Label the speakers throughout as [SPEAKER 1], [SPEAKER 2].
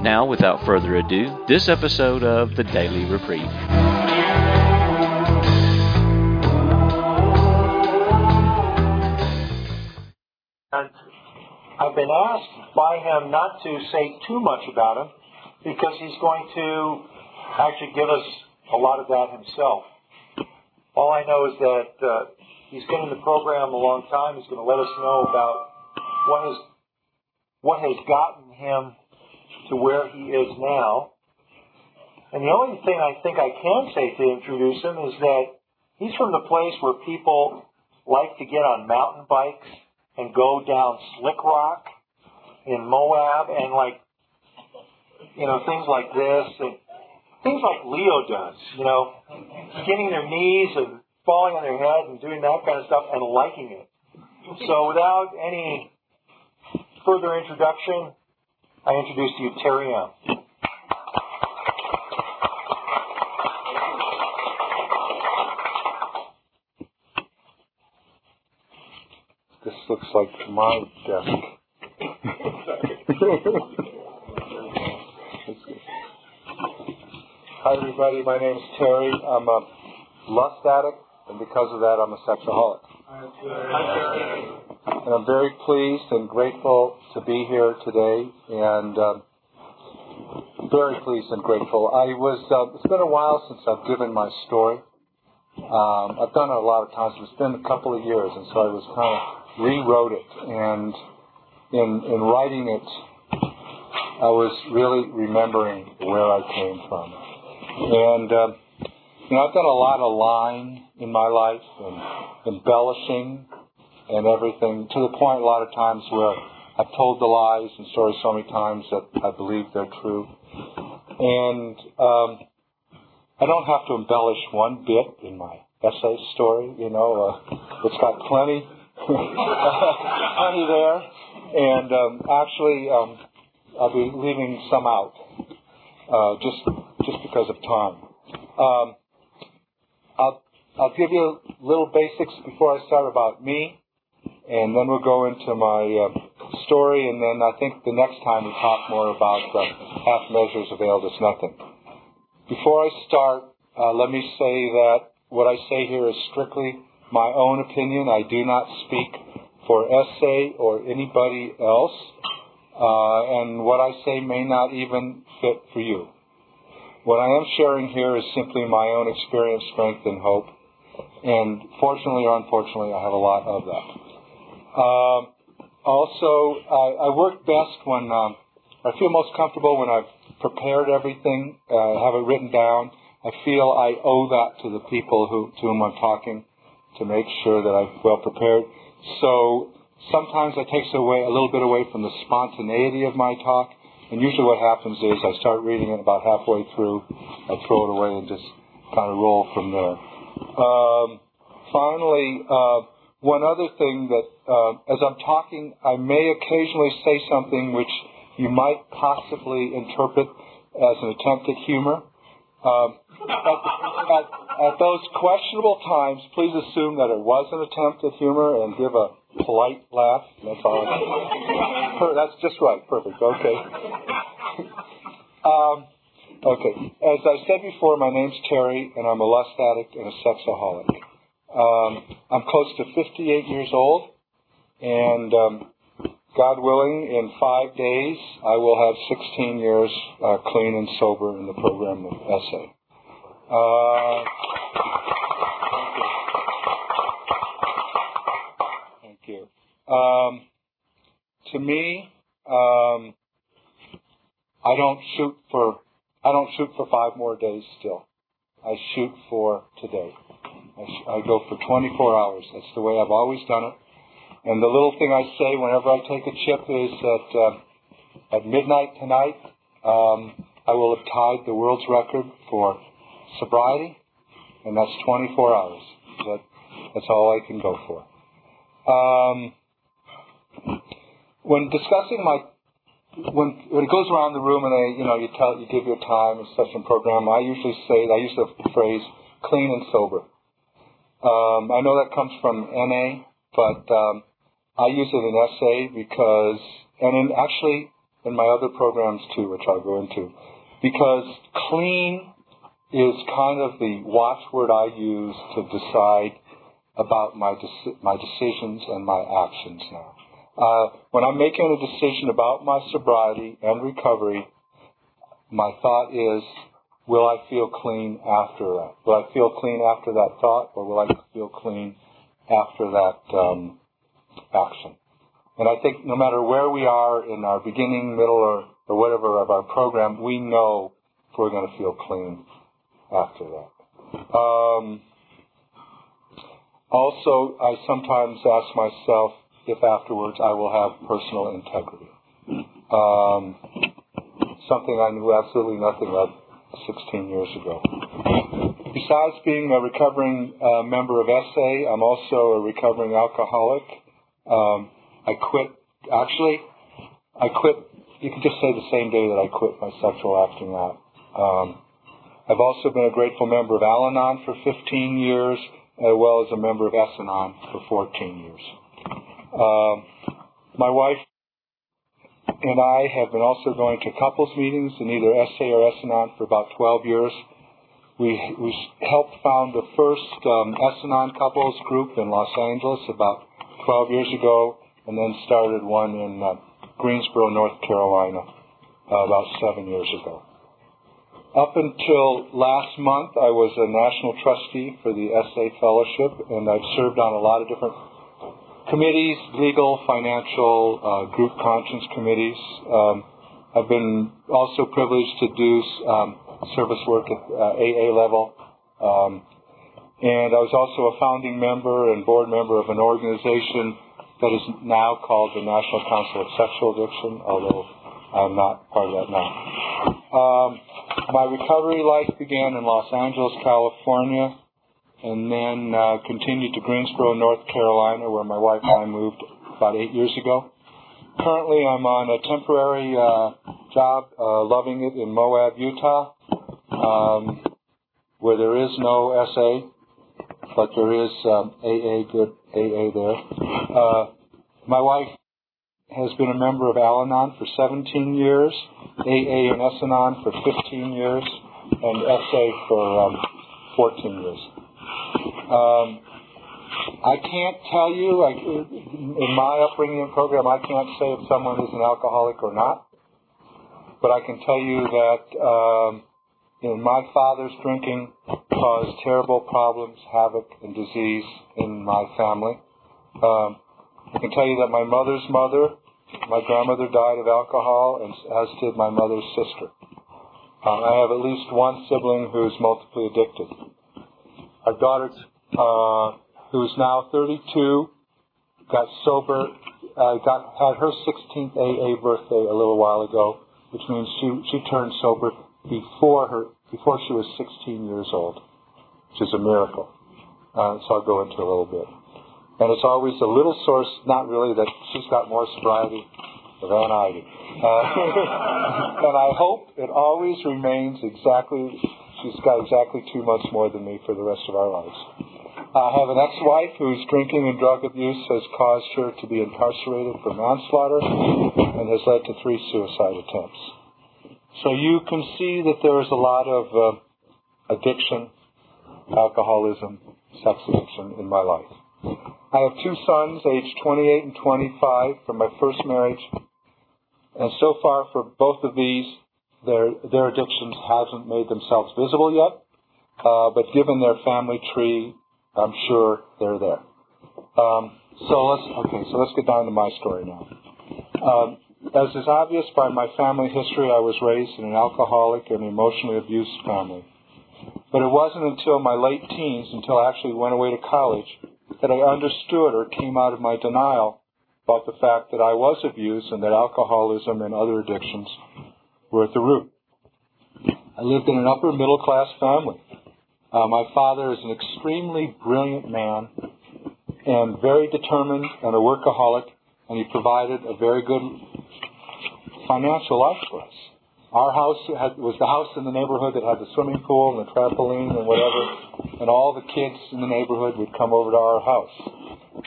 [SPEAKER 1] Now, without further ado, this episode of the Daily Reprieve.
[SPEAKER 2] And I've been asked by him not to say too much about him because he's going to actually give us a lot of that himself. All I know is that uh, he's been in the program a long time. He's going to let us know about what has what has gotten him to where he is now. And the only thing I think I can say to introduce him is that he's from the place where people like to get on mountain bikes and go down Slick Rock in Moab and like, you know, things like this and things like Leo does, you know, skinning their knees and falling on their head and doing that kind of stuff and liking it. So without any further introduction, I introduce to you Terry M.
[SPEAKER 3] This looks like my desk. Hi everybody, my name is Terry. I'm a lust addict, and because of that, I'm a sexaholic. And I'm very pleased and grateful to be here today, and um, very pleased and grateful. I was. Uh, it's been a while since I've given my story. Um, I've done it a lot of times, it's been a couple of years, and so I was kind of rewrote it, and in in writing it, I was really remembering where I came from, and. Uh, you know, I've done a lot of lying in my life and embellishing and everything to the point a lot of times where I've told the lies and stories so many times that I believe they're true. And um, I don't have to embellish one bit in my SA story. You know, uh, it's got plenty, plenty there. And um, actually, um, I'll be leaving some out uh, just just because of time. Um, I'll I'll give you little basics before I start about me, and then we'll go into my uh, story, and then I think the next time we talk more about uh, half measures availed us nothing. Before I start, uh, let me say that what I say here is strictly my own opinion. I do not speak for SA or anybody else, uh, and what I say may not even fit for you. What I am sharing here is simply my own experience, strength, and hope. And fortunately or unfortunately, I have a lot of that. Um, also, I, I, work best when um, I feel most comfortable when I've prepared everything, uh, have it written down. I feel I owe that to the people who, to whom I'm talking to make sure that I'm well prepared. So sometimes that takes away a little bit away from the spontaneity of my talk and usually what happens is I start reading it about halfway through, I throw it away and just kind of roll from there. Um, finally, uh, one other thing that uh, as I'm talking, I may occasionally say something which you might possibly interpret as an attempt at humor. Um, at, at, at those questionable times, please assume that it was an attempt at humor and give a polite laugh. That's all. That's just right. Perfect. Okay. Um, okay. As I said before, my name's Terry, and I'm a lust addict and a sexaholic. Um, I'm close to 58 years old, and um, God willing, in five days, I will have 16 years uh, clean and sober in the program of SA. Uh, Thank you. Um, to me, um, I don't shoot for I don't shoot for five more days still. I shoot for today. I, I go for 24 hours. That's the way I've always done it. And the little thing I say whenever I take a chip is that uh, at midnight tonight, um, I will have tied the world's record for sobriety, and that's 24 hours. That, that's all I can go for. Um, when discussing my when when it goes around the room and they you know you tell you give your time and session program, I usually say I use the phrase clean and sober. Um, I know that comes from NA, but um, I use it in SA because, and in actually in my other programs too, which I'll go into, because clean is kind of the watchword I use to decide about my my decisions and my actions now. Uh, when I'm making a decision about my sobriety and recovery, my thought is, will I feel clean after that? Will I feel clean after that thought, or will I feel clean after that um, action? And I think no matter where we are in our beginning, middle, or, or whatever of our program, we know if we're going to feel clean after that. Um, also, I sometimes ask myself, if afterwards I will have personal integrity. Um, something I knew absolutely nothing of 16 years ago. Besides being a recovering uh, member of SA, I'm also a recovering alcoholic. Um, I quit, actually, I quit, you can just say the same day that I quit my sexual acting out. Um, I've also been a grateful member of Al Anon for 15 years, as well as a member of S-Anon for 14 years. Um, my wife and I have been also going to couples meetings in either SA or S-Anon for about 12 years. We, we helped found the first um, S-Anon couples group in Los Angeles about 12 years ago, and then started one in uh, Greensboro, North Carolina, uh, about seven years ago. Up until last month, I was a national trustee for the SA Fellowship, and I've served on a lot of different committees, legal, financial, uh, group conscience committees. Um, I've been also privileged to do um, service work at uh, AA level. Um, and I was also a founding member and board member of an organization that is now called the National Council of Sexual Addiction, although I'm not part of that now. Um, my recovery life began in Los Angeles, California, and then uh, continued to Greensboro, North Carolina, where my wife and I moved about eight years ago. Currently, I'm on a temporary uh, job, uh, loving it in Moab, Utah, um, where there is no SA, but there is um, AA, good AA there. Uh, my wife has been a member of Al Anon for 17 years, AA and S-Anon for 15 years, and SA for um, 14 years. Um, I can't tell you, I, in my upbringing and program, I can't say if someone is an alcoholic or not. But I can tell you that um, you know, my father's drinking caused terrible problems, havoc, and disease in my family. Um, I can tell you that my mother's mother, my grandmother died of alcohol, and as did my mother's sister. Um, I have at least one sibling who's multiply addicted. Our daughter uh, who's now 32, got sober, uh, got had her 16th AA birthday a little while ago, which means she she turned sober before her before she was 16 years old, which is a miracle. Uh, so I'll go into a little bit. And it's always a little source, not really that she's got more sobriety than I do. Uh, and I hope it always remains exactly, she's got exactly two months more than me for the rest of our lives. I have an ex-wife whose drinking and drug abuse has caused her to be incarcerated for manslaughter and has led to three suicide attempts. So you can see that there is a lot of uh, addiction, alcoholism, sex addiction in my life. I have two sons, aged 28 and 25, from my first marriage, and so far for both of these, their addictions hasn't made themselves visible yet. Uh, but given their family tree I'm sure they're there. Um, so let's okay. So let's get down to my story now. Um, as is obvious by my family history, I was raised in an alcoholic and emotionally abused family. But it wasn't until my late teens, until I actually went away to college, that I understood or came out of my denial about the fact that I was abused and that alcoholism and other addictions were at the root. I lived in an upper middle class family. Uh, my father is an extremely brilliant man and very determined and a workaholic, and he provided a very good financial life for us. Our house had, was the house in the neighborhood that had the swimming pool and the trampoline and whatever, and all the kids in the neighborhood would come over to our house.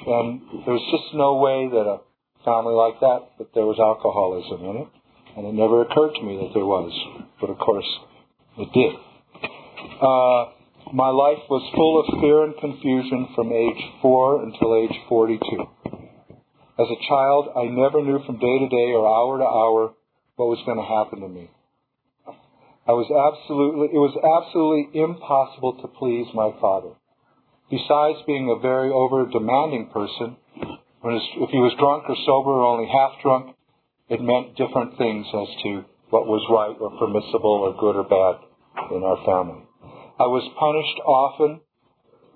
[SPEAKER 3] And there was just no way that a family like that, that there was alcoholism in it. And it never occurred to me that there was. But of course, it did. Uh, my life was full of fear and confusion from age 4 until age 42. As a child, I never knew from day to day or hour to hour what was going to happen to me. I was absolutely, it was absolutely impossible to please my father. Besides being a very over demanding person, if he was drunk or sober or only half drunk, it meant different things as to what was right or permissible or good or bad in our family. I was punished often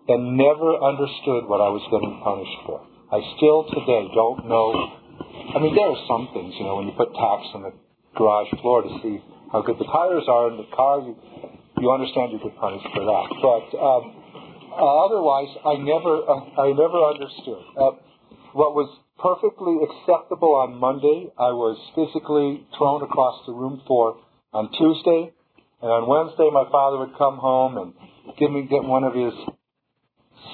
[SPEAKER 3] and never understood what I was getting punished for. I still today don't know. I mean, there are some things, you know, when you put tacks on the garage floor to see how good the tires are in the car. You you understand you get punished for that, but um, uh, otherwise, I never uh, I never understood. Uh, what was perfectly acceptable on Monday, I was physically thrown across the room for on Tuesday, and on Wednesday, my father would come home and give me get one of his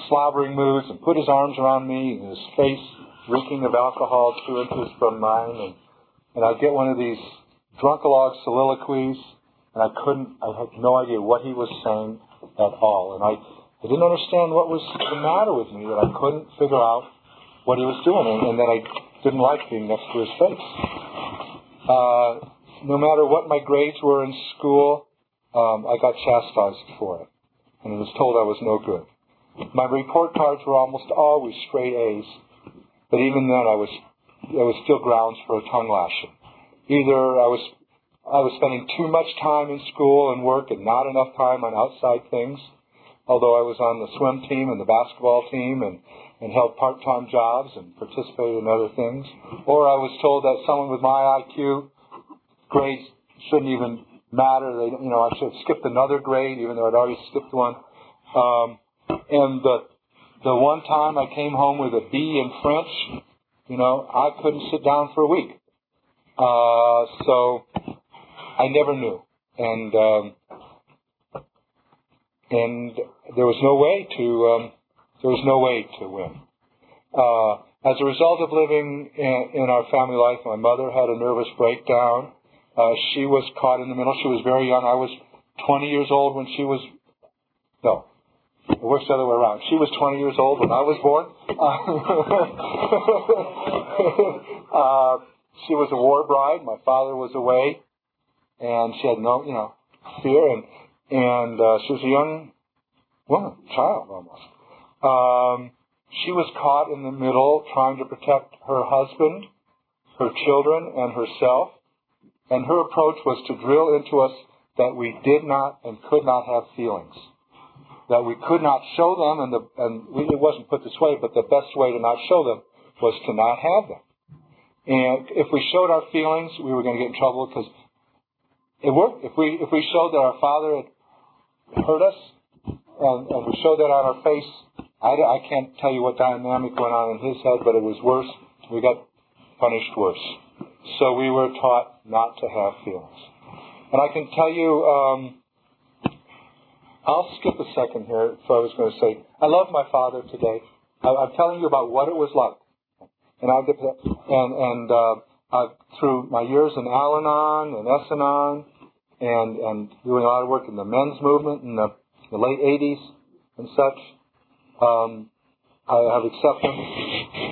[SPEAKER 3] slobbering moods and put his arms around me and his face reeking of alcohol two inches from mine, and and I'd get one of these drunkalog soliloquies, and I couldn't, I had no idea what he was saying at all. And I, I didn't understand what was the matter with me, that I couldn't figure out what he was doing, and, and that I didn't like being next to his face. Uh, no matter what my grades were in school, um, I got chastised for it, and was told I was no good. My report cards were almost always straight A's, but even then I was, there was still grounds for a tongue lashing either I was I was spending too much time in school and work and not enough time on outside things. Although I was on the swim team and the basketball team and, and held part-time jobs and participated in other things, or I was told that someone with my IQ grades shouldn't even matter. They, you know, I should have skipped another grade even though I'd already skipped one. Um, and the the one time I came home with a B in French, you know, I couldn't sit down for a week. Uh, so I never knew, and um, and there was no way to um, there was no way to win. Uh, as a result of living in, in our family life, my mother had a nervous breakdown. Uh, she was caught in the middle. She was very young. I was 20 years old when she was no, it works the other way around. She was 20 years old when I was born. uh, she was a war bride. My father was away, and she had no, you know, fear, and and uh, she was a young woman, child almost. Um, she was caught in the middle, trying to protect her husband, her children, and herself. And her approach was to drill into us that we did not and could not have feelings, that we could not show them, and the and we, it wasn't put this way, but the best way to not show them was to not have them. And if we showed our feelings, we were going to get in trouble because it worked. If we if we showed that our father had hurt us, and, and we showed that on our face, I, I can't tell you what dynamic went on in his head, but it was worse. We got punished worse. So we were taught not to have feelings. And I can tell you, um, I'll skip a second here. So I was going to say, I love my father today. I, I'm telling you about what it was like and I'll get to that. And, and uh, uh, through my years in Al-Anon and S-Anon and, and doing a lot of work in the men's movement in the, the late 80s and such, um, I have acceptance.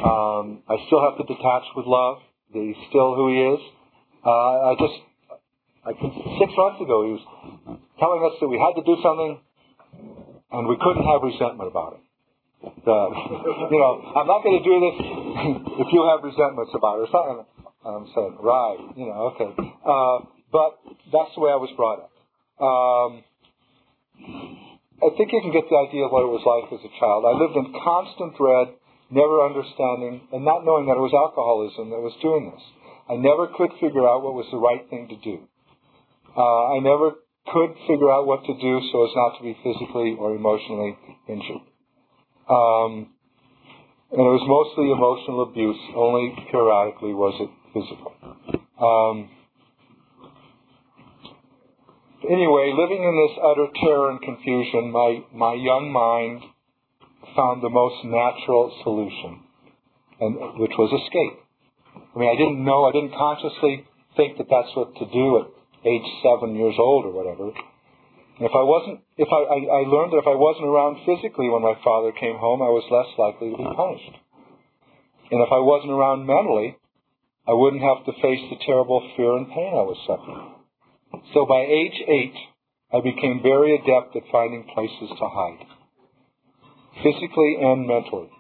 [SPEAKER 3] Um, I still have to detach with love. He's still who he is. Uh, I just, I six months ago, he was telling us that we had to do something and we couldn't have resentment about it. Uh, you know, I'm not going to do this if you have resentments about it or something. I'm saying, right, you know, okay. Uh, but that's the way I was brought up. Um, I think you can get the idea of what it was like as a child. I lived in constant dread, never understanding, and not knowing that it was alcoholism that was doing this. I never could figure out what was the right thing to do. Uh, I never could figure out what to do so as not to be physically or emotionally injured. Um, and it was mostly emotional abuse. Only periodically was it physical. Um, anyway, living in this utter terror and confusion, my, my young mind found the most natural solution, and which was escape. I mean, I didn't know, I didn't consciously think that that's what to do at age seven years old or whatever. And if I wasn't, if I, I, I learned that if I wasn't around physically when my father came home, I was less likely to be punished. And if I wasn't around mentally, I wouldn't have to face the terrible fear and pain I was suffering. So by age eight, I became very adept at finding places to hide. Physically and mentally.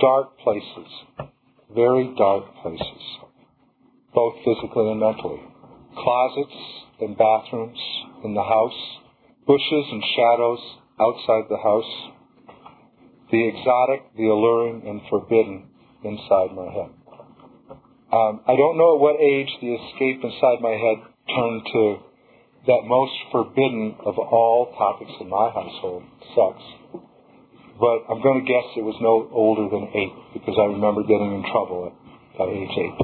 [SPEAKER 3] Dark places. Very dark places. Both physically and mentally. Closets and bathrooms in the house. Bushes and shadows outside the house. The exotic, the alluring, and forbidden inside my head. Um, I don't know at what age the escape inside my head turned to that most forbidden of all topics in my household, sex. But I'm going to guess it was no older than eight because I remember getting in trouble at, by age eight.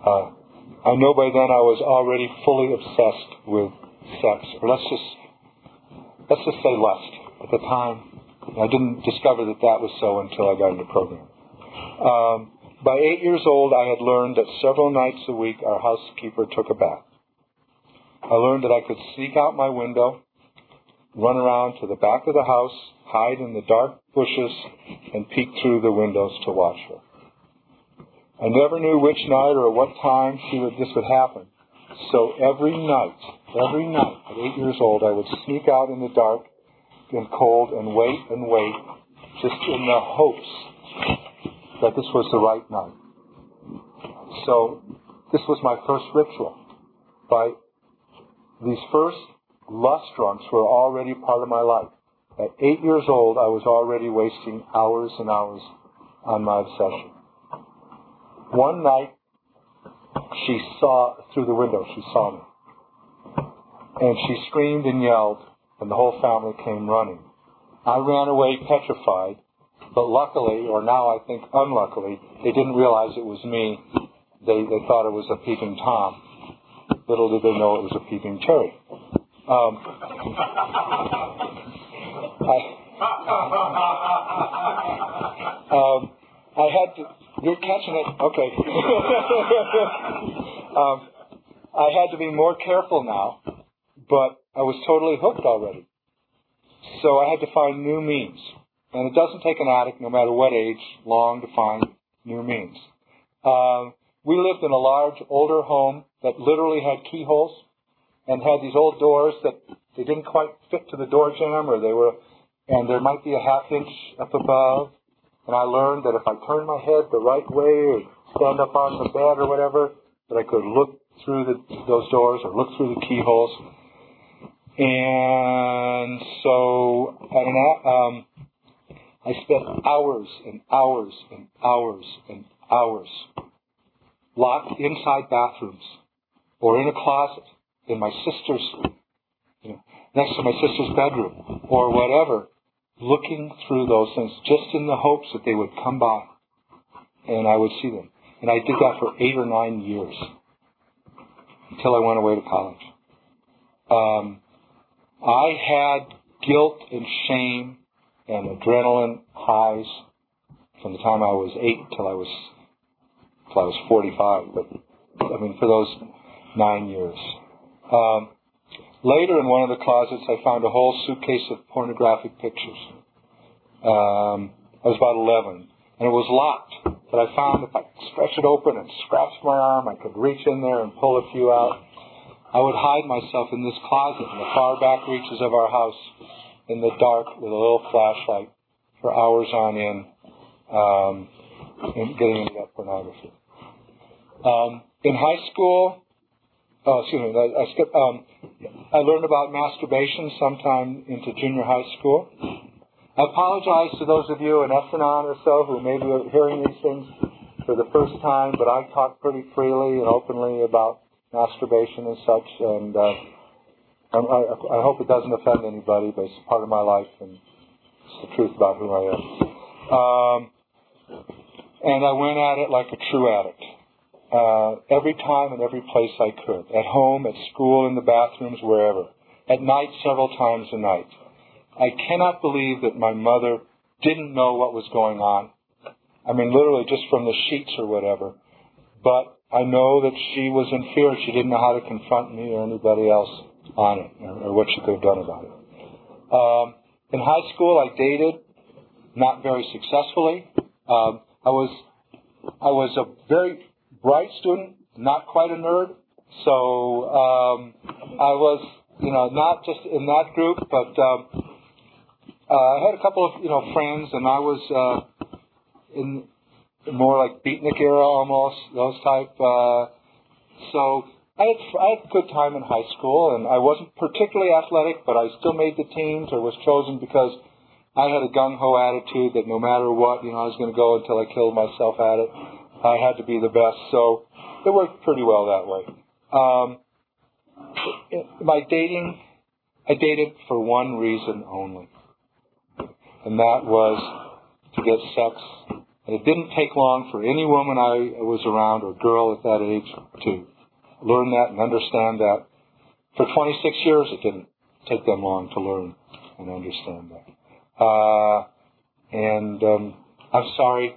[SPEAKER 3] Uh, I know by then I was already fully obsessed with sex, or let's just let's just say lust. At the time, I didn't discover that that was so until I got into program. Um, by eight years old, I had learned that several nights a week our housekeeper took a bath. I learned that I could sneak out my window, run around to the back of the house, hide in the dark bushes, and peek through the windows to watch her. I never knew which night or at what time she would, this would happen. So every night, every night at eight years old, I would sneak out in the dark and cold and wait and wait, just in the hopes that this was the right night. So this was my first ritual. By these first lust drunks were already part of my life. At eight years old, I was already wasting hours and hours on my obsession. One night, she saw through the window, she saw me. And she screamed and yelled, and the whole family came running. I ran away petrified, but luckily, or now I think unluckily, they didn't realize it was me. They, they thought it was a peeping Tom. Little did they know it was a peeping Terry. Um, I, um, I had to. You're catching it, okay. um, I had to be more careful now, but I was totally hooked already. So I had to find new means. And it doesn't take an addict, no matter what age, long to find new means. Um, we lived in a large, older home that literally had keyholes and had these old doors that they didn't quite fit to the door jamb, or they were, and there might be a half inch up above. And I learned that if I turned my head the right way or stand up on the bed or whatever, that I could look through the, those doors or look through the keyholes. And so, I don't know, um, I spent hours and hours and hours and hours locked inside bathrooms or in a closet in my sister's, you know, next to my sister's bedroom or whatever, looking through those things just in the hopes that they would come by and I would see them. And I did that for eight or nine years until I went away to college. Um, I had guilt and shame and adrenaline highs from the time I was eight till I was till I was 45. But I mean, for those nine years. Um, later, in one of the closets, I found a whole suitcase of pornographic pictures. Um, I was about 11, and it was locked. But I found if I stretched it open and scratched my arm, I could reach in there and pull a few out. I would hide myself in this closet in the far back reaches of our house in the dark with a little flashlight for hours on end, um, getting into that pornography. Um, in high school, oh, excuse me, I, I skipped. Um, I learned about masturbation sometime into junior high school. I apologize to those of you in S-Anon or so who may be hearing these things for the first time, but I talk pretty freely and openly about masturbation and such, and uh, I, I hope it doesn't offend anybody, but it's part of my life and it's the truth about who I am. Um, and I went at it like a true addict. Uh, every time and every place I could. At home, at school, in the bathrooms, wherever. At night, several times a night. I cannot believe that my mother didn't know what was going on. I mean, literally just from the sheets or whatever. But I know that she was in fear. She didn't know how to confront me or anybody else on it or, or what she could have done about it. Um, in high school, I dated, not very successfully. Um, I was I was a very bright student, not quite a nerd. So um, I was, you know, not just in that group, but um, uh, I had a couple of, you know, friends, and I was uh, in more like beatnik era almost, those type. Uh, so I had, I had a good time in high school, and I wasn't particularly athletic, but I still made the teams or was chosen because I had a gung ho attitude that no matter what, you know, I was going to go until I killed myself at it. I had to be the best, so it worked pretty well that way. Um, my dating, I dated for one reason only, and that was to get sex. And it didn't take long for any woman I was around or girl at that age to learn that and understand that. For 26 years, it didn't take them long to learn and understand that. Uh, and um, I'm sorry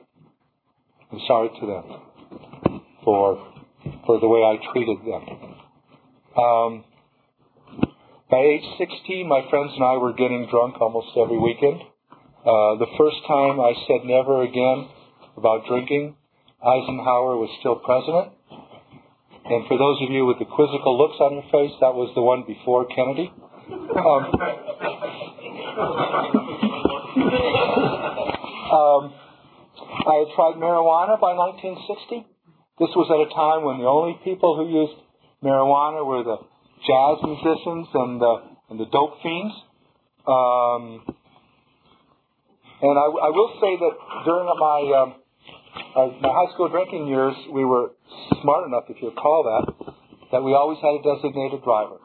[SPEAKER 3] I'm sorry to them for for the way I treated them. Um, by age 16, my friends and I were getting drunk almost every weekend. Uh, the first time I said never again about drinking, Eisenhower was still president. And for those of you with the quizzical looks on your face, that was the one before Kennedy. Um, um, I had tried marijuana by 1960. This was at a time when the only people who used marijuana were the jazz musicians and the, and the dope fiends. Um, and I, I, will say that during my um, uh, my high school drinking years, we were smart enough, if you call that, that we always had a designated driver,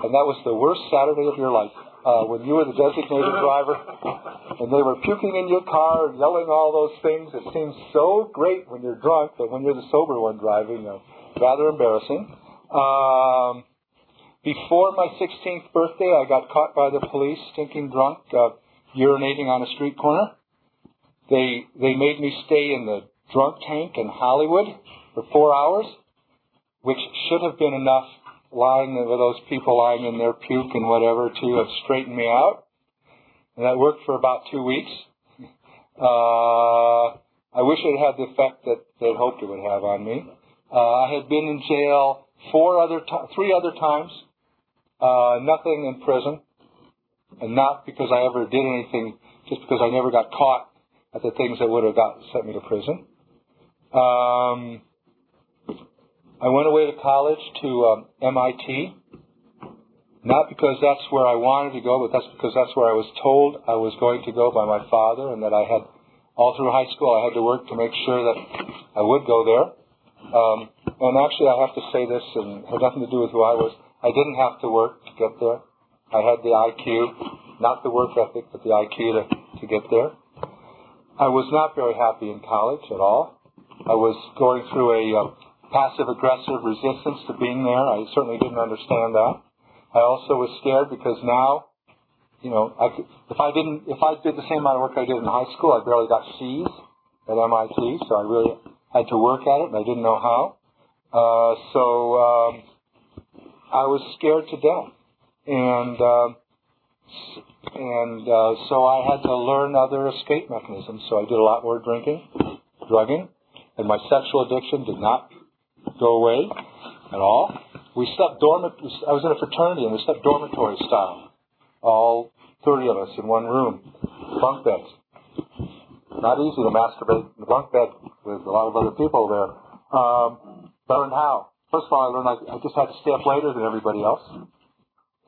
[SPEAKER 3] and that was the worst Saturday of your life uh, when you were the designated driver and they were puking in your car and yelling all those things. It seems so great when you're drunk, but when you're the sober one driving, uh, rather embarrassing. Um, before my 16th birthday, I got caught by the police, stinking drunk, uh, urinating on a street corner. They they made me stay in the drunk tank in Hollywood for four hours, which should have been enough lying with those people lying in their puke and whatever to have straightened me out. And that worked for about two weeks. Uh, I wish it had the effect that they'd hoped it would have on me. Uh, I had been in jail four other, to- three other times. Uh, nothing in prison, and not because I ever did anything, just because I never got caught at the things that would have got sent me to prison. Um, I went away to college to um, MIT, not because that's where I wanted to go, but that's because that's where I was told I was going to go by my father, and that I had all through high school I had to work to make sure that I would go there. Um, and actually, I have to say this, and it had nothing to do with who I was. I didn't have to work to get there. I had the IQ, not the work ethic, but the IQ to, to get there. I was not very happy in college at all. I was going through a uh, passive aggressive resistance to being there. I certainly didn't understand that. I also was scared because now, you know, I could, if I didn't, if I did the same amount of work I did in high school, I barely got C's at MIT, so I really had to work at it, and I didn't know how. Uh, so um, I was scared to death, and um, and uh, so I had to learn other escape mechanisms. So I did a lot more drinking, drugging, and my sexual addiction did not go away at all. We slept dormant. I was in a fraternity and we slept dormitory style, all 30 of us in one room, bunk beds. Not easy to masturbate in the bunk bed with a lot of other people there. Um, learned how. First of all, I learned I, I just had to stay up later than everybody else.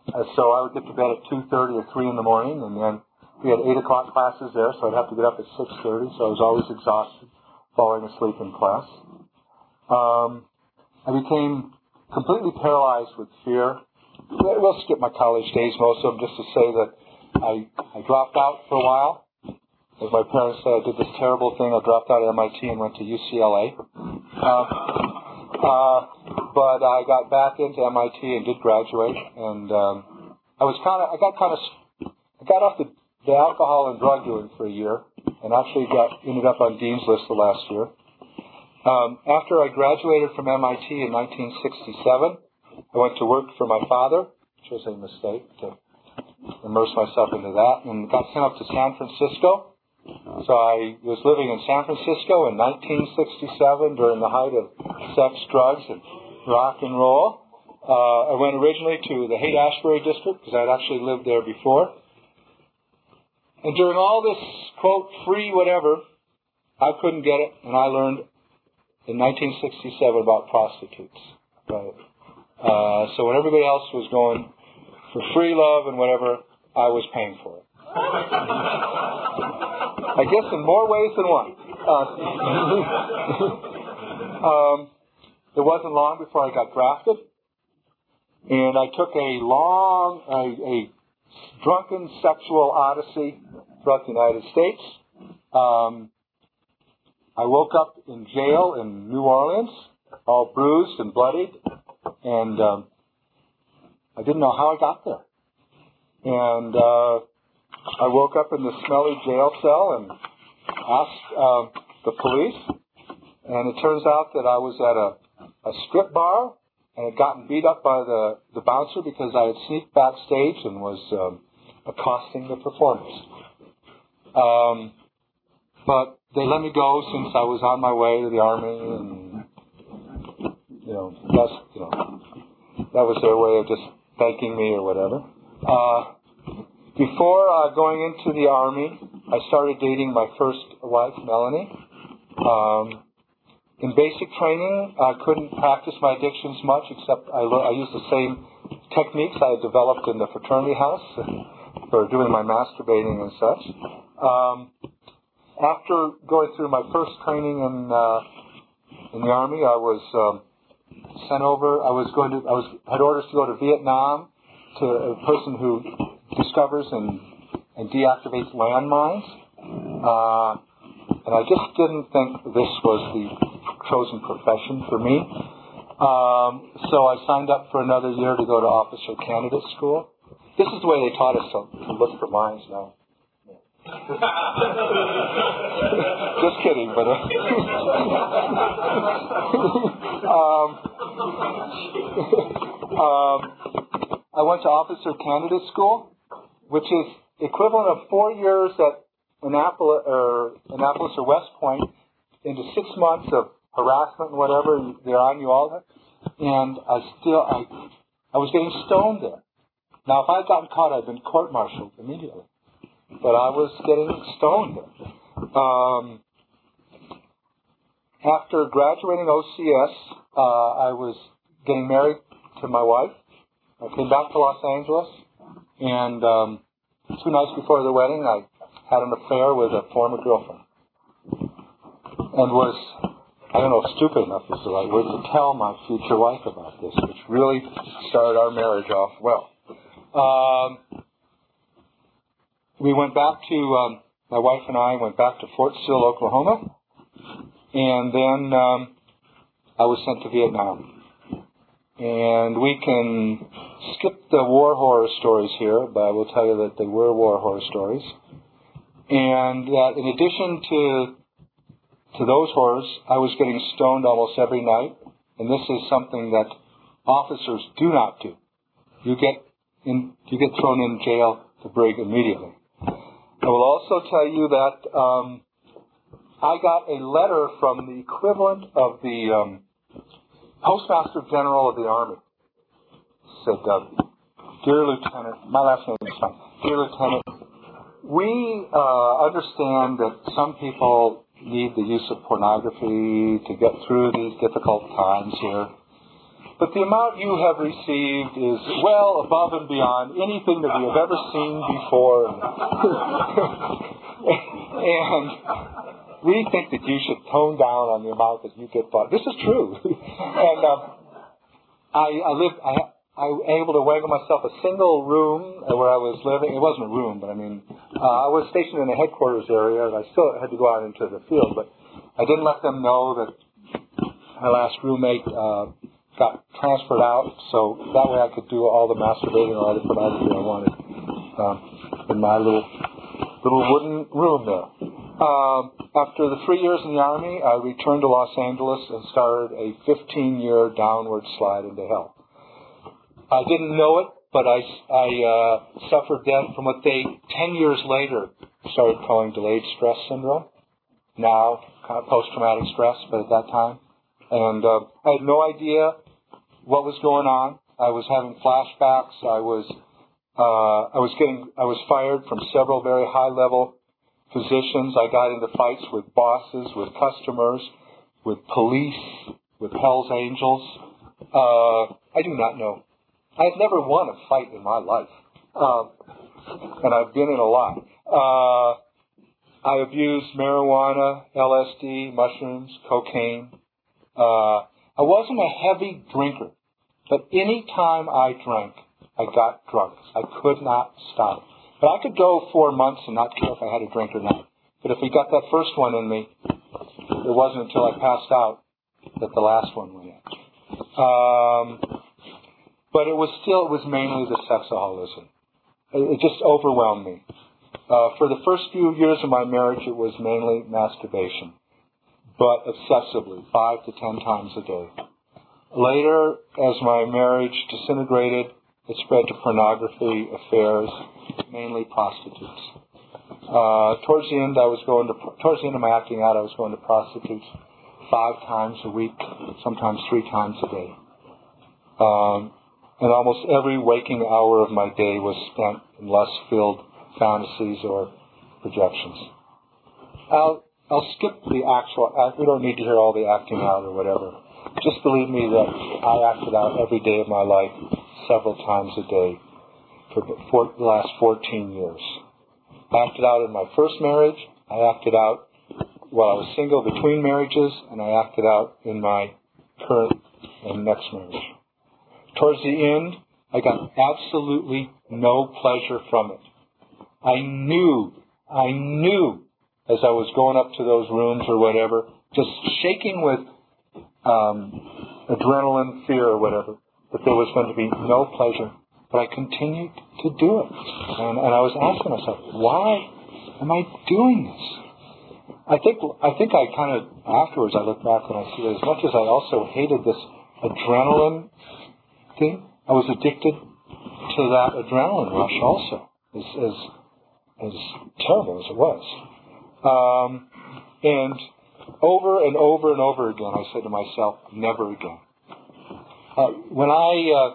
[SPEAKER 3] Uh, so I would get to bed at 2.30 or 3 in the morning, and then we had 8 o'clock classes there, so I'd have to get up at 6.30, so I was always exhausted, falling asleep in class. Um, I became completely paralyzed with fear we'll skip my college days, most of them, just to say that I, I dropped out for a while. As my parents said, I did this terrible thing. I dropped out of MIT and went to UCLA. Uh, uh, but I got back into MIT and did graduate, and um, I was kind of, I got kind of, I got off the, the alcohol and drug doing for a year, and actually got ended up on dean's list the last year. Um, after I graduated from MIT in 1967, I went to work for my father, which was a mistake to immerse myself into that, and got sent up to San Francisco. So I was living in San Francisco in 1967 during the height of sex, drugs, and rock and roll. Uh, I went originally to the Haight-Ashbury district because I'd actually lived there before. And during all this, quote, free whatever, I couldn't get it, and I learned in 1967 about prostitutes. Right? Uh, so when everybody else was going for free love and whatever, I was paying for it. I guess in more ways than one. Uh, um, it wasn't long before I got drafted, and I took a long, a, a drunken sexual odyssey throughout the United States. Um, I woke up in jail in New Orleans, all bruised and bloodied, and um, I didn't know how I got there. And uh, I woke up in the smelly jail cell and asked uh, the police, and it turns out that I was at a, a strip bar and had gotten beat up by the, the bouncer because I had sneaked backstage and was um, accosting the performers. Um, but they let me go since I was on my way to the army, and you know, that's you know, that was their way of just thanking me or whatever. Uh, before uh, going into the army, I started dating my first wife, Melanie. Um, in basic training, I couldn't practice my addictions much, except I, I used the same techniques I had developed in the fraternity house for doing my masturbating and such. Um, after going through my first training in uh, in the army, I was um, sent over. I was going to. I was had orders to go to Vietnam to a person who discovers and, and deactivates landmines. Uh, and I just didn't think this was the chosen profession for me. Um, so I signed up for another year to go to officer candidate school. This is the way they taught us to, to look for mines now. Just kidding, but uh, um, um, I went to officer candidate school, which is equivalent of four years at Annapolis or Annapolis or West Point into six months of harassment and whatever they're on you all. And I still, I, I was getting stoned there. Now, if I had gotten caught, I'd been court-martialed immediately. But I was getting stoned. Um, after graduating OCS, uh, I was getting married to my wife. I came back to Los Angeles, and um, two nights before the wedding, I had an affair with a former girlfriend, and was I don't know if stupid enough is the right word to tell my future wife about this, which really started our marriage off well. Um, we went back to um, my wife and I went back to Fort Sill, Oklahoma, and then um, I was sent to Vietnam and we can skip the war horror stories here, but I will tell you that they were war horror stories. And that in addition to to those horrors, I was getting stoned almost every night, and this is something that officers do not do. You get in, you get thrown in jail to brig immediately. I will also tell you that um, I got a letter from the equivalent of the um, Postmaster General of the Army said, uh, Dear Lieutenant, my last name is fine. Dear Lieutenant, we uh, understand that some people need the use of pornography to get through these difficult times here. But the amount you have received is well above and beyond anything that we have ever seen before. and we think that you should tone down on the amount that you get bought. This is true. and um, I, I live. I, I was able to waggle myself a single room where I was living. It wasn't a room, but I mean, uh, I was stationed in the headquarters area, and I still had to go out into the field. But I didn't let them know that my last roommate uh, got transferred out, so that way I could do all the masturbating or other pornography I wanted um, in my little little wooden room there. Um, after the three years in the Army, I returned to Los Angeles and started a 15-year downward slide into hell. I didn't know it, but I, I uh, suffered then from what they, 10 years later, started calling delayed stress syndrome. Now, kind of post-traumatic stress, but at that time. And uh, I had no idea what was going on. I was having flashbacks. I was, uh, I was getting, I was fired from several very high-level positions. I got into fights with bosses, with customers, with police, with Hell's Angels. Uh, I do not know I've never won a fight in my life, um, and I've been in a lot. Uh, I abused marijuana, LSD, mushrooms, cocaine. Uh, I wasn't a heavy drinker, but any time I drank, I got drunk. I could not stop. But I could go four months and not care if I had a drink or not. But if we got that first one in me, it wasn't until I passed out that the last one went in. Um, but it was still, it was mainly the sexaholism. It, it just overwhelmed me. Uh, for the first few years of my marriage, it was mainly masturbation, but obsessively, five to ten times a day. Later, as my marriage disintegrated, it spread to pornography, affairs, mainly prostitutes. Uh, towards the end, I was going to, towards the end of my acting out, I was going to prostitutes five times a week, sometimes three times a day. Um, and almost every waking hour of my day was spent in lust-filled fantasies or projections. I'll, I'll skip the actual, uh, we don't need to hear all the acting out or whatever. Just believe me that I acted out every day of my life several times a day for the last 14 years. I acted out in my first marriage. I acted out while I was single between marriages, and I acted out in my current and next marriage. Towards the end, I got absolutely no pleasure from it. I knew, I knew as I was going up to those rooms or whatever, just shaking with um, adrenaline, fear, or whatever, that there was going to be no pleasure. But I continued to do it. And, and I was asking myself, why am I doing this? I think I think I kind of afterwards I look back and I see that as much as I also hated this adrenaline thing. I was addicted to that adrenaline rush also, as as, as terrible as it was. Um, and over and over and over again, I said to myself, never again. Uh, when I uh,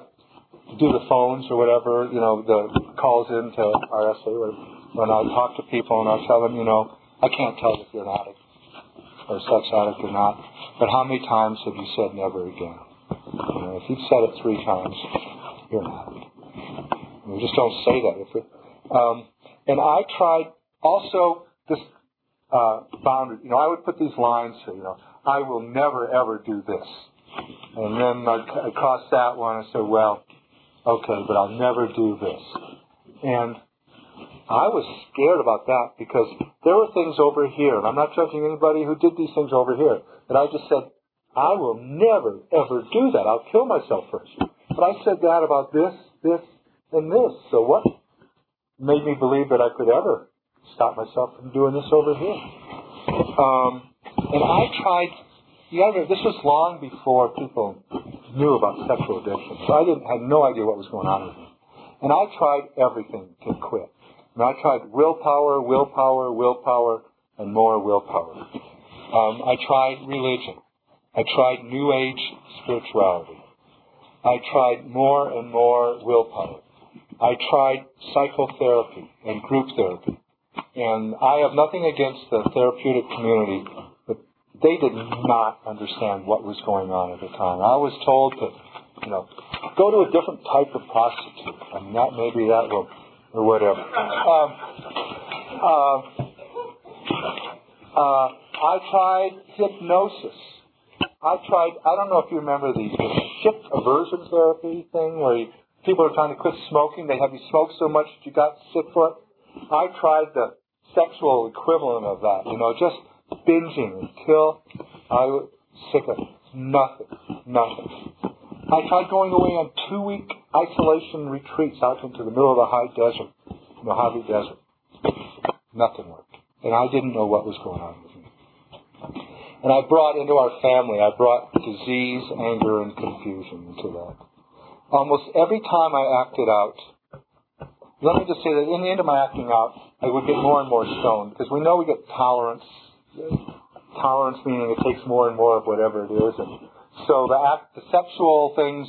[SPEAKER 3] do the phones or whatever, you know, the calls into RSA, when I talk to people and I tell them, you know, I can't tell if you're an addict or a sex addict or not, but how many times have you said never again? You know, if you've said it three times, you're not. You just don't say that. If it, um, and I tried also this uh, boundary. You know, I would put these lines here. You know, I will never ever do this. And then I, I crossed that one and said, well, okay, but I'll never do this. And I was scared about that because there were things over here, and I'm not judging anybody who did these things over here, that I just said, I will never, ever do that. I'll kill myself first. But I said that about this, this, and this. So what made me believe that I could ever stop myself from doing this over here? Um, and I tried, you gotta this was long before people knew about sexual addiction. So I didn't, had no idea what was going on with me. And I tried everything to quit. And I tried willpower, willpower, willpower, and more willpower. Um, I tried religion. I tried New Age spirituality. I tried more and more willpower. I tried psychotherapy and group therapy. And I have nothing against the therapeutic community, but they did not understand what was going on at the time. I was told to, you know, go to a different type of prostitute. I mean, that maybe that will, or whatever. Um, uh, uh, I tried hypnosis. I tried. I don't know if you remember the shift aversion therapy thing, where you, people are trying to quit smoking. They have you smoke so much that you got sick for it. I tried the sexual equivalent of that. You know, just binging until I was sick of. Nothing. Nothing. I tried going away on two week isolation retreats out into the middle of the high desert, Mojave Desert. Nothing worked. And I didn't know what was going on with me. And I brought into our family, I brought disease, anger, and confusion into that. Almost every time I acted out, let me just say that in the end of my acting out, I would get more and more stoned because we know we get tolerance. Tolerance meaning it takes more and more of whatever it is, and so the act, the sexual things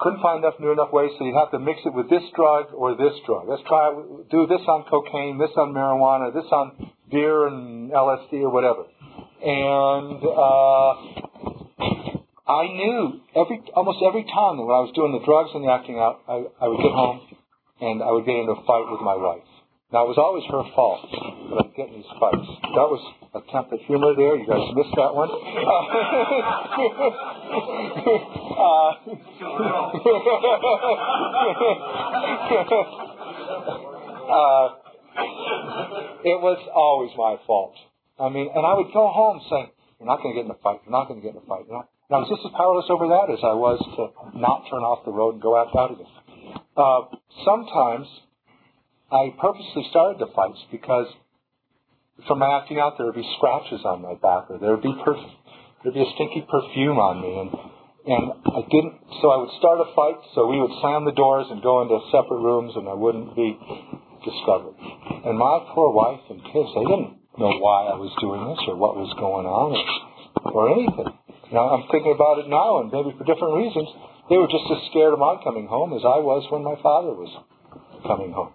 [SPEAKER 3] couldn't find enough new enough ways, so you'd have to mix it with this drug or this drug. Let's try do this on cocaine, this on marijuana, this on beer and LSD or whatever. And uh, I knew every almost every time when I was doing the drugs and the acting out, I, I would get home and I would get into a fight with my wife. Now it was always her fault that I'd get in these fights. That was attempt at humor there. You guys missed that one. Uh, uh, it was always my fault. I mean, and I would go home saying, "You're not going to get in a fight. You're not going to get in a fight." And I was just as powerless over that as I was to not turn off the road and go out out again. Uh, sometimes I purposely started the fights because from my acting out there would be scratches on my back or there would be perf- there'd be a stinky perfume on me and and I didn't so I would start a fight so we would slam the doors and go into separate rooms and I wouldn't be discovered. And my poor wife and kids, they didn't know why I was doing this or what was going on or, or anything. Now I'm thinking about it now and maybe for different reasons. They were just as scared of my coming home as I was when my father was coming home.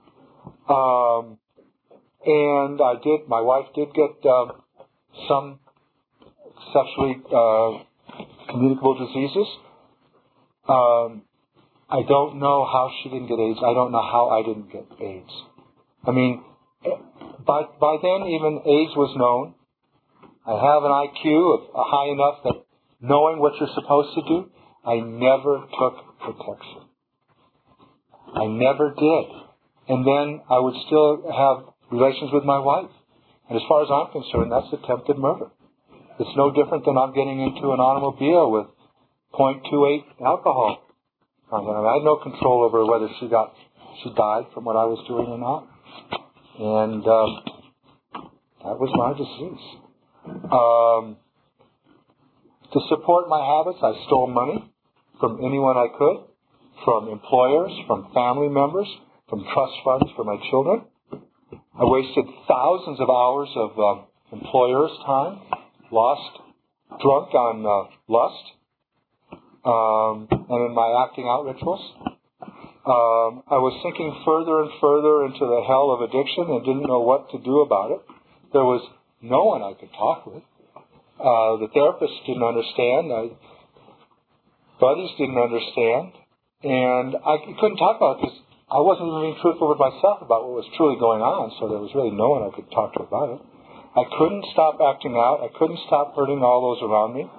[SPEAKER 3] Um, and I did. My wife did get uh, some sexually uh, communicable diseases. Um, I don't know how she didn't get AIDS. I don't know how I didn't get AIDS. I mean, by by then even AIDS was known. I have an IQ of high enough that knowing what you're supposed to do, I never took protection. I never did. And then I would still have relations with my wife. And as far as I'm concerned, that's attempted murder. It's no different than I'm getting into an automobile with 0.28 alcohol. I had no control over whether she got she died from what I was doing or not. And um, that was my disease. Um, to support my habits, I stole money from anyone I could, from employers, from family members, from trust funds for my children. I wasted thousands of hours of uh, employers' time, lost drunk on uh, lust, um, and in my acting out rituals. Um, I was sinking further and further into the hell of addiction and didn't know what to do about it. There was no one I could talk with. Uh, the therapist didn't understand. I, buddies didn't understand, and I couldn't talk about because I wasn't being truthful with myself about what was truly going on. So there was really no one I could talk to about it. I couldn't stop acting out. I couldn't stop hurting all those around me.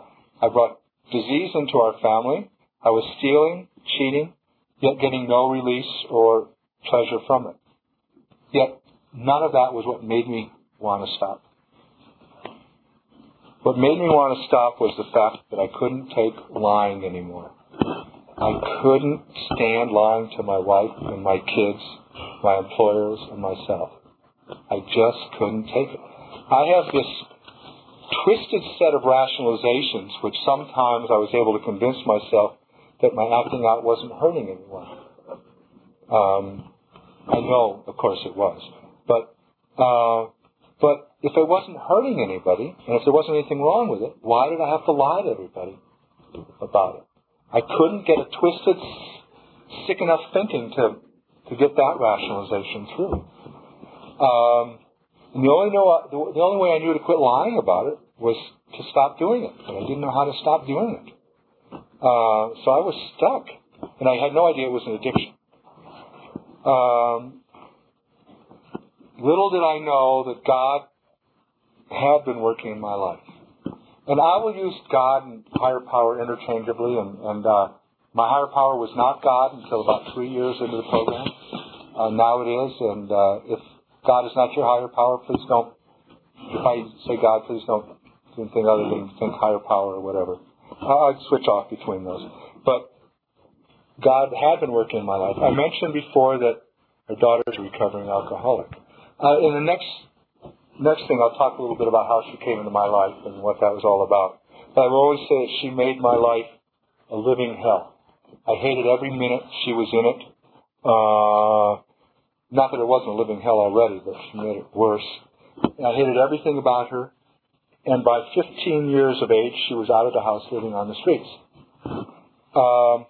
[SPEAKER 3] I brought disease into our family. I was stealing, cheating, yet getting no release or pleasure from it. Yet none of that was what made me want to stop. What made me want to stop was the fact that I couldn't take lying anymore. I couldn't stand lying to my wife and my kids, my employers, and myself. I just couldn't take it. I have this twisted set of rationalizations which sometimes I was able to convince myself that my acting out wasn't hurting anyone. Um, I know, of course, it was. But uh, but if it wasn't hurting anybody, and if there wasn't anything wrong with it, why did I have to lie to everybody about it? I couldn't get a twisted, sick enough thinking to, to get that rationalization through. Um, and the only, know, the, the only way I knew to quit lying about it was to stop doing it. But I didn't know how to stop doing it. Uh, so I was stuck. And I had no idea it was an addiction. Um, little did I know that God had been working in my life. And I will use God and higher power interchangeably, and, and uh, my higher power was not God until about three years into the program. Uh, now it is, and uh, if God is not your higher power, please don't. If I say God, please don't do anything other than think higher power or whatever. I'd switch off between those. But God had been working in my life. I mentioned before that our daughter is a recovering alcoholic. Uh, in the next next thing, I'll talk a little bit about how she came into my life and what that was all about. But I will always say that she made my life a living hell. I hated every minute she was in it. Uh, not that it wasn't a living hell already, but she made it worse. I hated everything about her. And by 15 years of age, she was out of the house living on the streets. Um,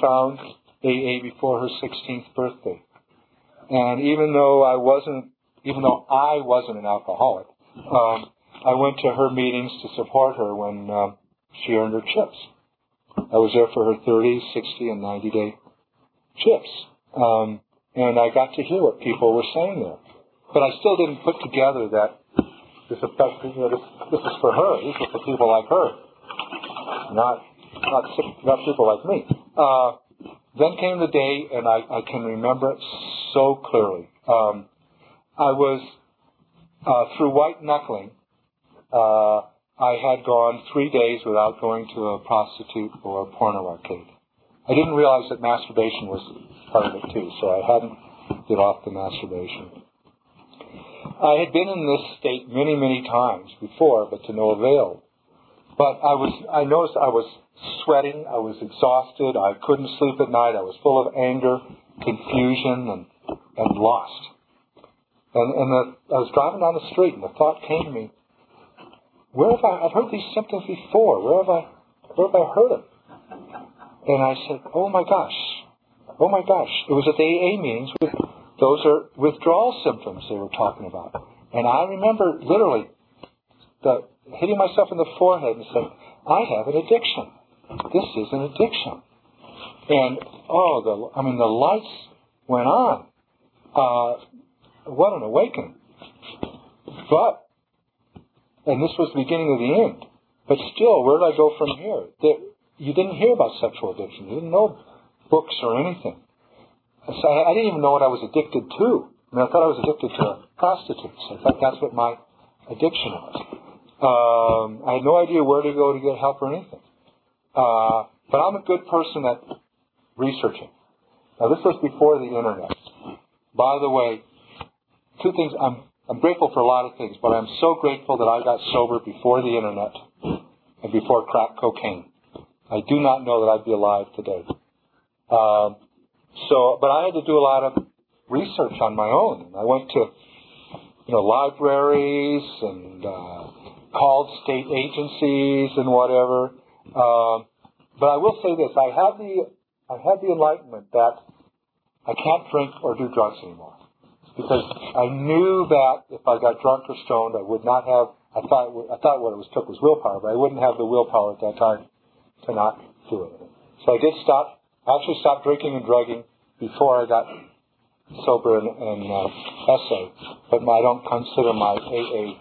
[SPEAKER 3] found AA before her 16th birthday. And even though I wasn't, even though I wasn't an alcoholic, um, I went to her meetings to support her when um, she earned her chips. I was there for her 30, 60, and 90 day chips. Um, and I got to hear what people were saying there. But I still didn't put together that this affected, you know, this, this is for her. These are for people like her, not not not people like me. Uh, then came the day, and I, I can remember it so clearly. Um, I was uh, through white knuckling. Uh, I had gone three days without going to a prostitute or a porno arcade. I didn't realize that masturbation was part of it too, so I hadn't get off the masturbation. I had been in this state many, many times before, but to no avail. But I was, I noticed I was sweating, I was exhausted, I couldn't sleep at night, I was full of anger, confusion, and, and lost. And, and the, I was driving down the street, and the thought came to me, where have I, I've heard these symptoms before, where have I, where have I heard them? And I said, oh my gosh, oh my gosh, it was at the AA meetings with, those are withdrawal symptoms they were talking about. And I remember literally the, hitting myself in the forehead and saying, I have an addiction. This is an addiction. And, oh, the, I mean, the lights went on. Uh, what an awakening. But, and this was the beginning of the end. But still, where did I go from here? There, you didn't hear about sexual addiction. You didn't know books or anything. So I, I didn't even know what I was addicted to. I mean, I thought I was addicted to prostitutes. I thought that's what my addiction was. Um, I had no idea where to go to get help or anything. Uh, but I'm a good person at researching. Now, this was before the internet. By the way, two things. I'm I'm grateful for a lot of things, but I'm so grateful that I got sober before the internet and before crack cocaine. I do not know that I'd be alive today. Um, so, but I had to do a lot of research on my own. I went to, you know, libraries and uh, called state agencies and whatever. Um, but I will say this: I had the I had the enlightenment that I can't drink or do drugs anymore because I knew that if I got drunk or stoned, I would not have. I thought I thought what it was took was willpower, but I wouldn't have the willpower at that time to not do it. So I did stop. I actually stopped drinking and drugging before I got sober and, and uh, SA, but I don't consider my AA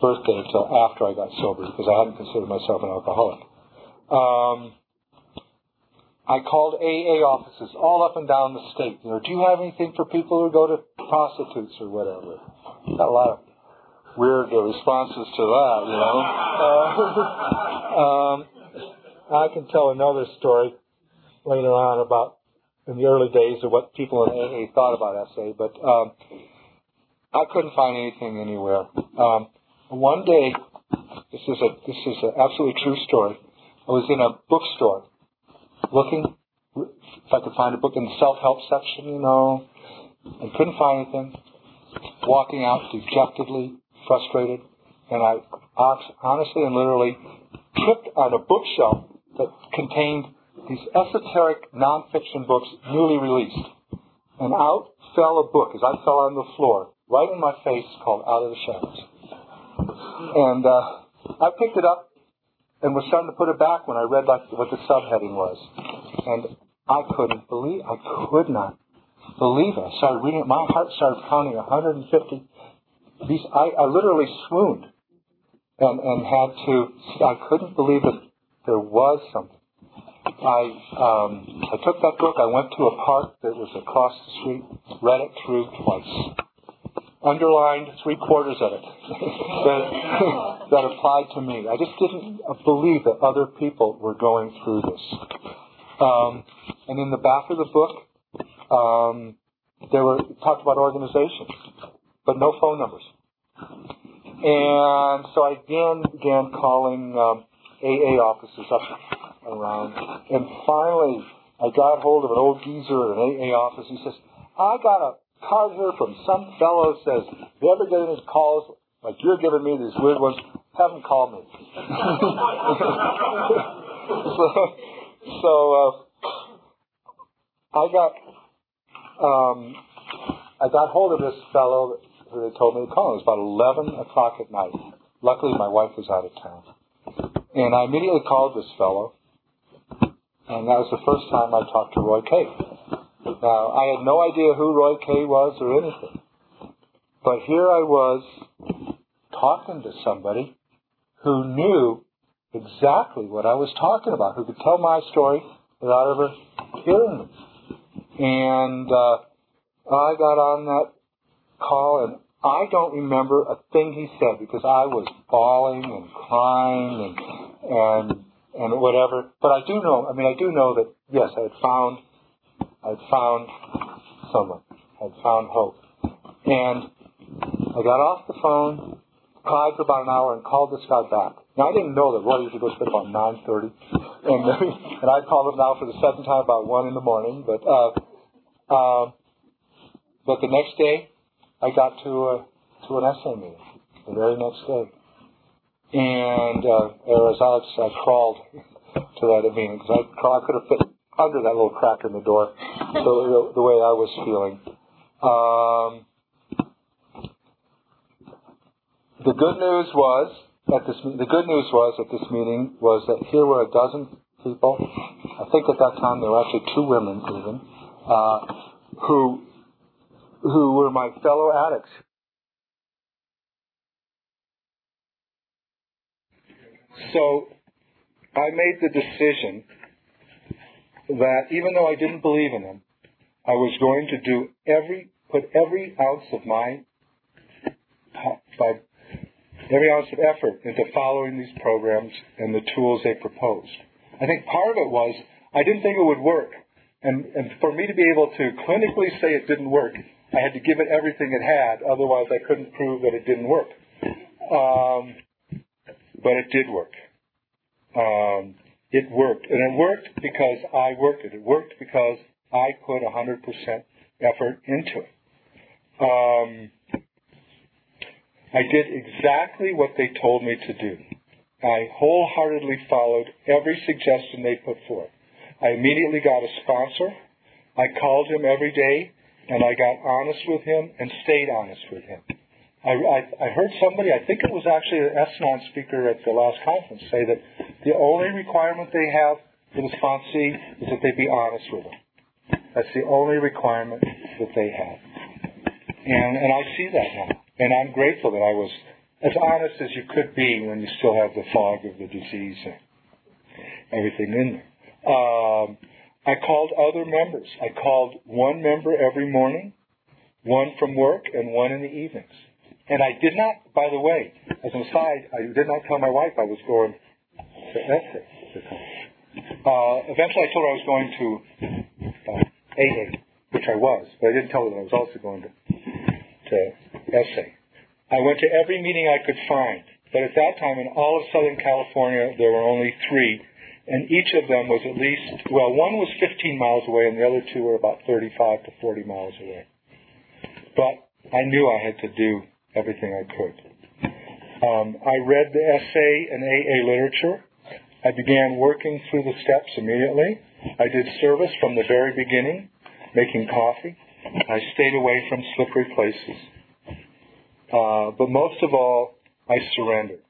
[SPEAKER 3] birthday until after I got sober because I hadn't considered myself an alcoholic. Um, I called AA offices all up and down the state. You know, do you have anything for people who go to prostitutes or whatever? Got a lot of weird responses to that, you know. Uh, um, I can tell another story later on about in the early days of what people in AA thought about SA, but um, I couldn't find anything anywhere. Um, one day, this is a this is an absolutely true story. I was in a bookstore looking if I could find a book in the self-help section, you know, and couldn't find anything. Walking out dejectedly, frustrated, and I honestly and literally tripped on a bookshelf that contained these esoteric nonfiction books newly released. And out fell a book as I fell on the floor, right in my face, called Out of the Shadows. And uh, I picked it up and was starting to put it back when I read like what the subheading was. And I couldn't believe, I could not believe it. I started reading it. My heart started pounding 150 These, I, I literally swooned. and, and had to, I couldn't believe that there was something. I, um, I took that book, I went to a park that was across the street, read it through twice. Underlined three quarters of it that, that applied to me. I just didn't believe that other people were going through this. Um, and in the back of the book, um, there were talked about organizations, but no phone numbers. And so I again began calling um, AA offices up around, and finally I got hold of an old geezer at an AA office. He says, "I got a card here from some fellow says, if you ever get any calls like you're giving me these weird ones, have him call me." so, so uh, I got um, I got hold of this fellow who they told me to call. It was about 11 o'clock at night. Luckily, my wife was out of town. And I immediately called this fellow, and that was the first time I talked to Roy Kay. Now, I had no idea who Roy K. was or anything. But here I was talking to somebody who knew exactly what I was talking about, who could tell my story without ever hearing me. And uh, I got on that call and I don't remember a thing he said because I was bawling and crying and and and whatever. But I do know. I mean, I do know that yes, I had found I had found someone. I had found hope. And I got off the phone, cried for about an hour, and called this guy back. Now I didn't know that Roy usually goes to bed about nine thirty, and and I called him now for the second time about one in the morning. But uh, uh, but the next day I got to a, to an SA meeting the very next day. And uh, as Alex, I crawled to that meeting because I, I could have fit under that little crack in the door. So the, the way I was feeling. Um, the good news was at this. The good news was at this meeting was that here were a dozen people. I think at that time there were actually two women even uh, who who were my fellow addicts. So I made the decision that even though I didn't believe in them, I was going to do every, put every ounce of my, by every ounce of effort into following these programs and the tools they proposed. I think part of it was I didn't think it would work. And, and for me to be able to clinically say it didn't work, I had to give it everything it had, otherwise I couldn't prove that it didn't work. Um, but it did work. Um, it worked, and it worked because I worked it. It worked because I put 100% effort into it. Um, I did exactly what they told me to do. I wholeheartedly followed every suggestion they put forth. I immediately got a sponsor. I called him every day and I got honest with him and stayed honest with him. I, I, I heard somebody, I think it was actually an S-Anon speaker at the last conference, say that the only requirement they have for the sponsee is that they be honest with them. That's the only requirement that they have. And, and I see that now. And I'm grateful that I was as honest as you could be when you still have the fog of the disease and everything in there. Um, I called other members. I called one member every morning, one from work, and one in the evenings. And I did not, by the way, as an aside, I did not tell my wife I was going to SA. Uh, eventually I told her I was going to uh, AA, which I was, but I didn't tell her that I was also going to, to SA. I went to every meeting I could find, but at that time in all of Southern California there were only three and each of them was at least, well, one was 15 miles away, and the other two were about 35 to 40 miles away. But I knew I had to do everything I could. Um, I read the SA and AA literature. I began working through the steps immediately. I did service from the very beginning, making coffee. I stayed away from slippery places. Uh, but most of all, I surrendered.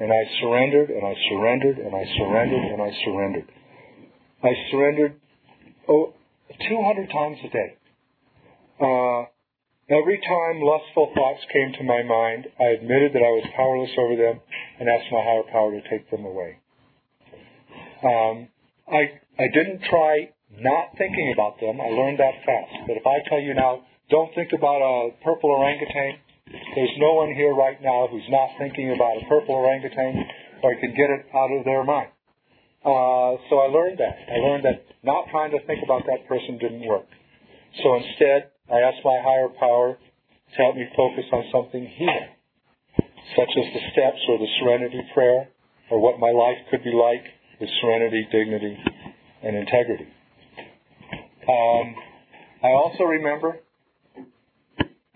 [SPEAKER 3] And I surrendered and I surrendered and I surrendered and I surrendered. I surrendered oh, 200 times a day. Uh, Every time lustful thoughts came to my mind, I admitted that I was powerless over them and asked my higher power to take them away. Um, I, I didn't try not thinking about them. I learned that fast. But if I tell you now, don't think about a purple orangutan, there's no one here right now who's not thinking about a purple orangutan or can get it out of their mind. Uh, so I learned that. I learned that not trying to think about that person didn't work. So instead, I asked my higher power to help me focus on something here, such as the steps or the serenity prayer, or what my life could be like with serenity, dignity, and integrity. Um, I also remember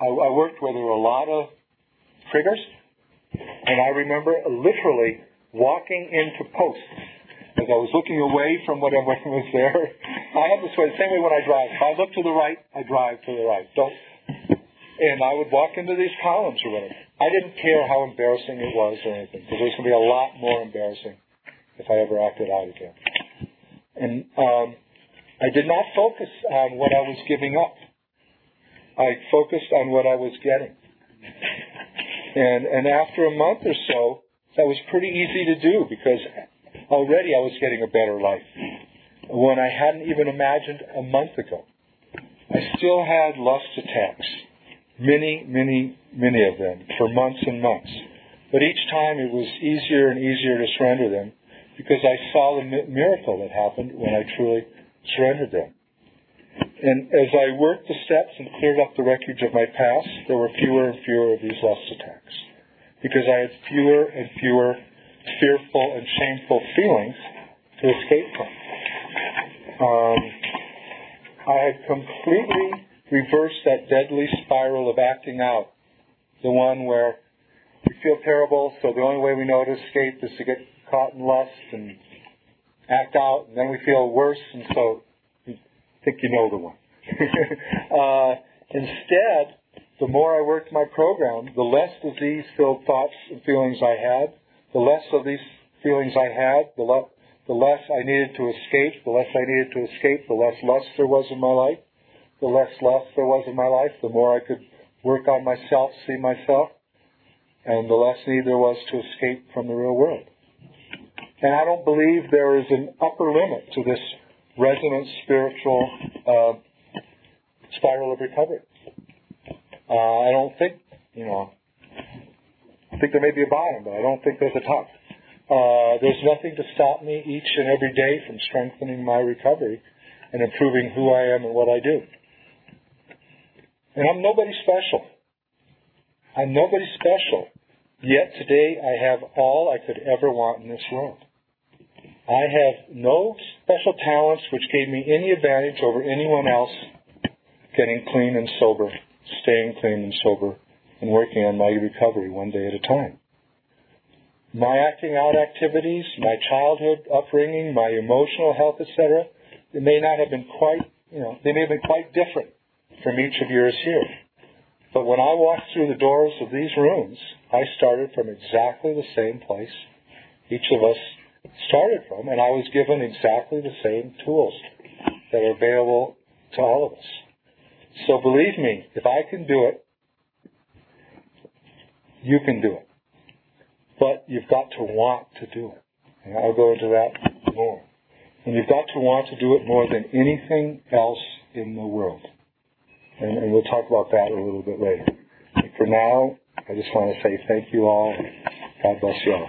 [SPEAKER 3] I, I worked where there were a lot of triggers, and I remember literally walking into posts as I was looking away from whatever was there. I have this way, the same way when I drive. If I look to the right, I drive to the right. Don't. And I would walk into these columns or whatever. I didn't care how embarrassing it was or anything, because it was going to be a lot more embarrassing if I ever acted out again. And um, I did not focus on what I was giving up. I focused on what I was getting. And and after a month or so, that was pretty easy to do because already I was getting a better life when I hadn't even imagined a month ago. I still had lust attacks, many, many, many of them for months and months. But each time it was easier and easier to surrender them because I saw the miracle that happened when I truly surrendered them. And as I worked the steps and cleared up the wreckage of my past, there were fewer and fewer of these lust attacks. Because I had fewer and fewer fearful and shameful feelings to escape from. Um, I had completely reversed that deadly spiral of acting out. The one where we feel terrible, so the only way we know to escape is to get caught in lust and act out, and then we feel worse, and so think you know the one. uh, instead, the more I worked my program, the less disease-filled thoughts and feelings I had, the less of these feelings I had, the, le- the less I needed to escape, the less I needed to escape, the less lust there was in my life, the less lust there was in my life, the more I could work on myself, see myself, and the less need there was to escape from the real world. And I don't believe there is an upper limit to this resonant spiritual uh, spiral of recovery. Uh, I don't think, you know, I think there may be a bottom, but I don't think there's a top. Uh, there's nothing to stop me each and every day from strengthening my recovery and improving who I am and what I do. And I'm nobody special. I'm nobody special. Yet today I have all I could ever want in this world. I have no special talents which gave me any advantage over anyone else getting clean and sober, staying clean and sober, and working on my recovery one day at a time. My acting out activities, my childhood upbringing, my emotional health, etc., they may not have been quite, you know, they may have been quite different from each of yours here. But when I walked through the doors of these rooms, I started from exactly the same place each of us started from, and I was given exactly the same tools that are available to all of us. So believe me, if I can do it, you can do it. But you've got to want to do it. And I'll go into that more. And you've got to want to do it more than anything else in the world. And, and we'll talk about that a little bit later. But for now, I just want to say thank you all. God bless you all.